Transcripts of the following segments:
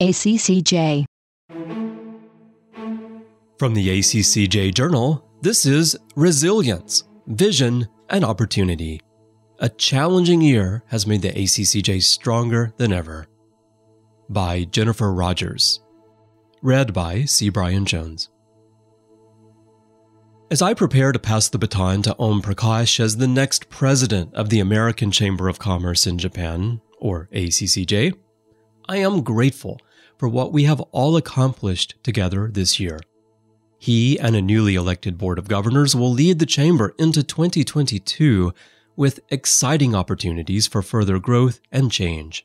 ACCJ. From the ACCJ Journal, this is Resilience, Vision, and Opportunity. A challenging year has made the ACCJ stronger than ever. By Jennifer Rogers. Read by C. Brian Jones. As I prepare to pass the baton to Om Prakash as the next president of the American Chamber of Commerce in Japan, or ACCJ, I am grateful for what we have all accomplished together this year. He and a newly elected Board of Governors will lead the Chamber into 2022 with exciting opportunities for further growth and change.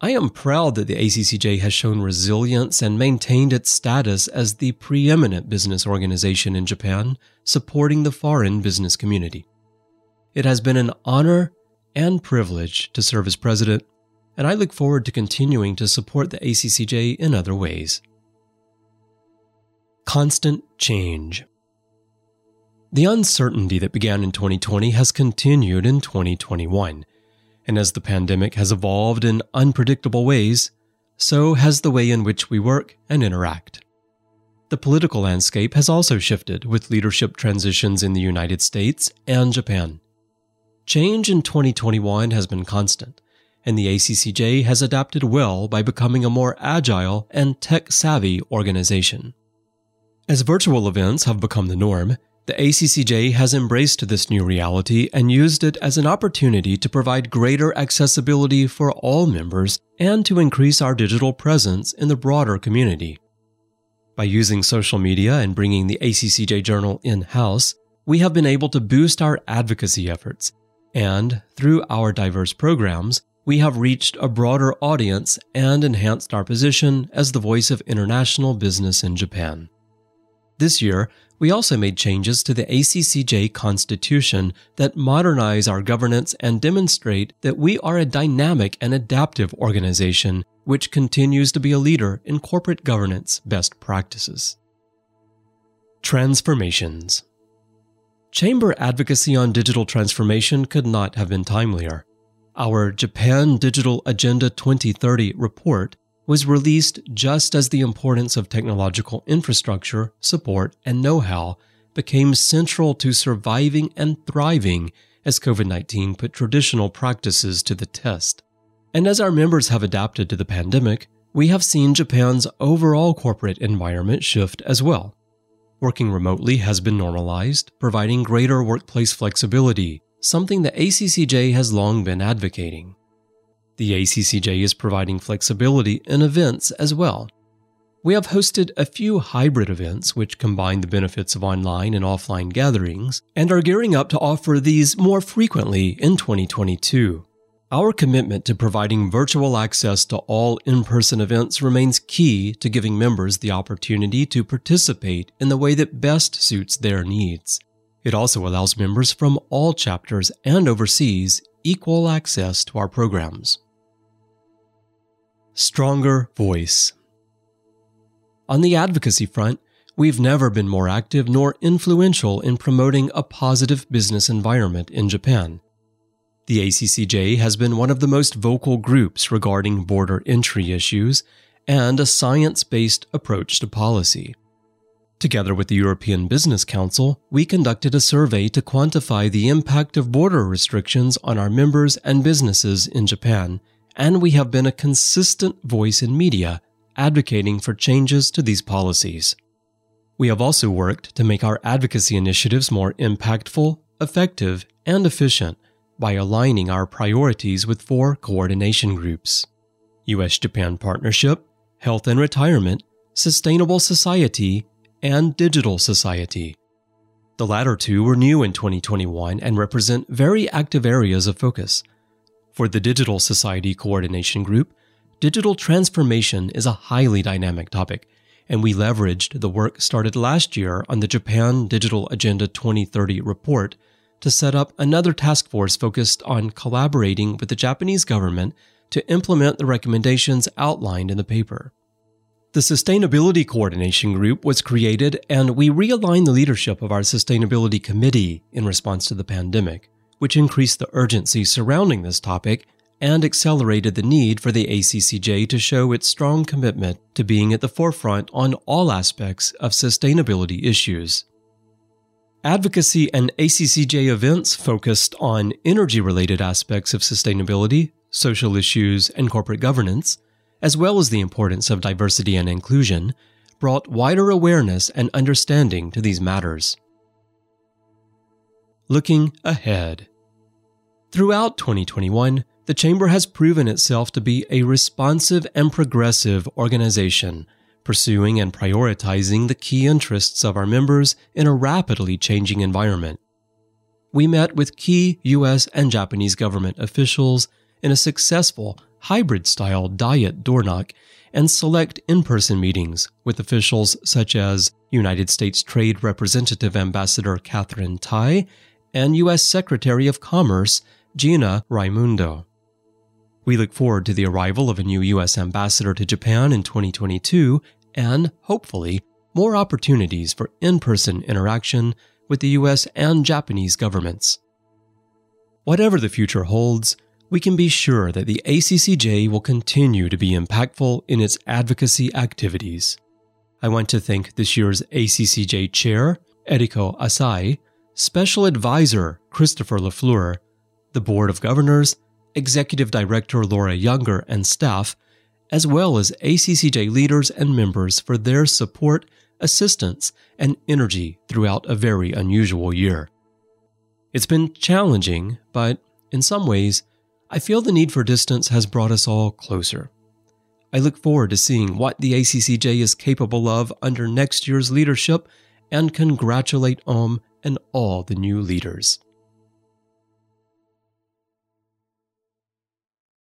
I am proud that the ACCJ has shown resilience and maintained its status as the preeminent business organization in Japan supporting the foreign business community. It has been an honor and privilege to serve as president and I look forward to continuing to support the ACCJ in other ways. Constant change. The uncertainty that began in 2020 has continued in 2021, and as the pandemic has evolved in unpredictable ways, so has the way in which we work and interact. The political landscape has also shifted with leadership transitions in the United States and Japan. Change in 2021 has been constant, and the ACCJ has adapted well by becoming a more agile and tech savvy organization. As virtual events have become the norm, the ACCJ has embraced this new reality and used it as an opportunity to provide greater accessibility for all members and to increase our digital presence in the broader community. By using social media and bringing the ACCJ Journal in house, we have been able to boost our advocacy efforts, and through our diverse programs, we have reached a broader audience and enhanced our position as the voice of international business in Japan. This year, we also made changes to the ACCJ Constitution that modernize our governance and demonstrate that we are a dynamic and adaptive organization which continues to be a leader in corporate governance best practices. Transformations Chamber advocacy on digital transformation could not have been timelier. Our Japan Digital Agenda 2030 report was released just as the importance of technological infrastructure, support, and know how became central to surviving and thriving as COVID 19 put traditional practices to the test. And as our members have adapted to the pandemic, we have seen Japan's overall corporate environment shift as well. Working remotely has been normalized, providing greater workplace flexibility, something the ACCJ has long been advocating. The ACCJ is providing flexibility in events as well. We have hosted a few hybrid events which combine the benefits of online and offline gatherings and are gearing up to offer these more frequently in 2022. Our commitment to providing virtual access to all in person events remains key to giving members the opportunity to participate in the way that best suits their needs. It also allows members from all chapters and overseas equal access to our programs. Stronger Voice On the advocacy front, we've never been more active nor influential in promoting a positive business environment in Japan. The ACCJ has been one of the most vocal groups regarding border entry issues and a science based approach to policy. Together with the European Business Council, we conducted a survey to quantify the impact of border restrictions on our members and businesses in Japan, and we have been a consistent voice in media advocating for changes to these policies. We have also worked to make our advocacy initiatives more impactful, effective, and efficient by aligning our priorities with four coordination groups US Japan Partnership, Health and Retirement, Sustainable Society, and Digital Society. The latter two were new in 2021 and represent very active areas of focus. For the Digital Society Coordination Group, digital transformation is a highly dynamic topic, and we leveraged the work started last year on the Japan Digital Agenda 2030 report to set up another task force focused on collaborating with the Japanese government to implement the recommendations outlined in the paper. The Sustainability Coordination Group was created, and we realigned the leadership of our Sustainability Committee in response to the pandemic, which increased the urgency surrounding this topic and accelerated the need for the ACCJ to show its strong commitment to being at the forefront on all aspects of sustainability issues. Advocacy and ACCJ events focused on energy related aspects of sustainability, social issues, and corporate governance, as well as the importance of diversity and inclusion, brought wider awareness and understanding to these matters. Looking ahead. Throughout 2021, the Chamber has proven itself to be a responsive and progressive organization pursuing and prioritizing the key interests of our members in a rapidly changing environment. We met with key U.S. and Japanese government officials in a successful hybrid style diet door knock and select in person meetings with officials such as United States Trade Representative Ambassador Katherine Tai and U.S. Secretary of Commerce Gina Raimondo. We look forward to the arrival of a new U.S. ambassador to Japan in 2022 and, hopefully, more opportunities for in person interaction with the US and Japanese governments. Whatever the future holds, we can be sure that the ACCJ will continue to be impactful in its advocacy activities. I want to thank this year's ACCJ Chair, Eriko Asai, Special Advisor Christopher LaFleur, the Board of Governors, Executive Director Laura Younger, and staff as well as ACCJ leaders and members for their support, assistance, and energy throughout a very unusual year. It's been challenging, but in some ways, I feel the need for distance has brought us all closer. I look forward to seeing what the ACCJ is capable of under next year's leadership and congratulate Om and all the new leaders.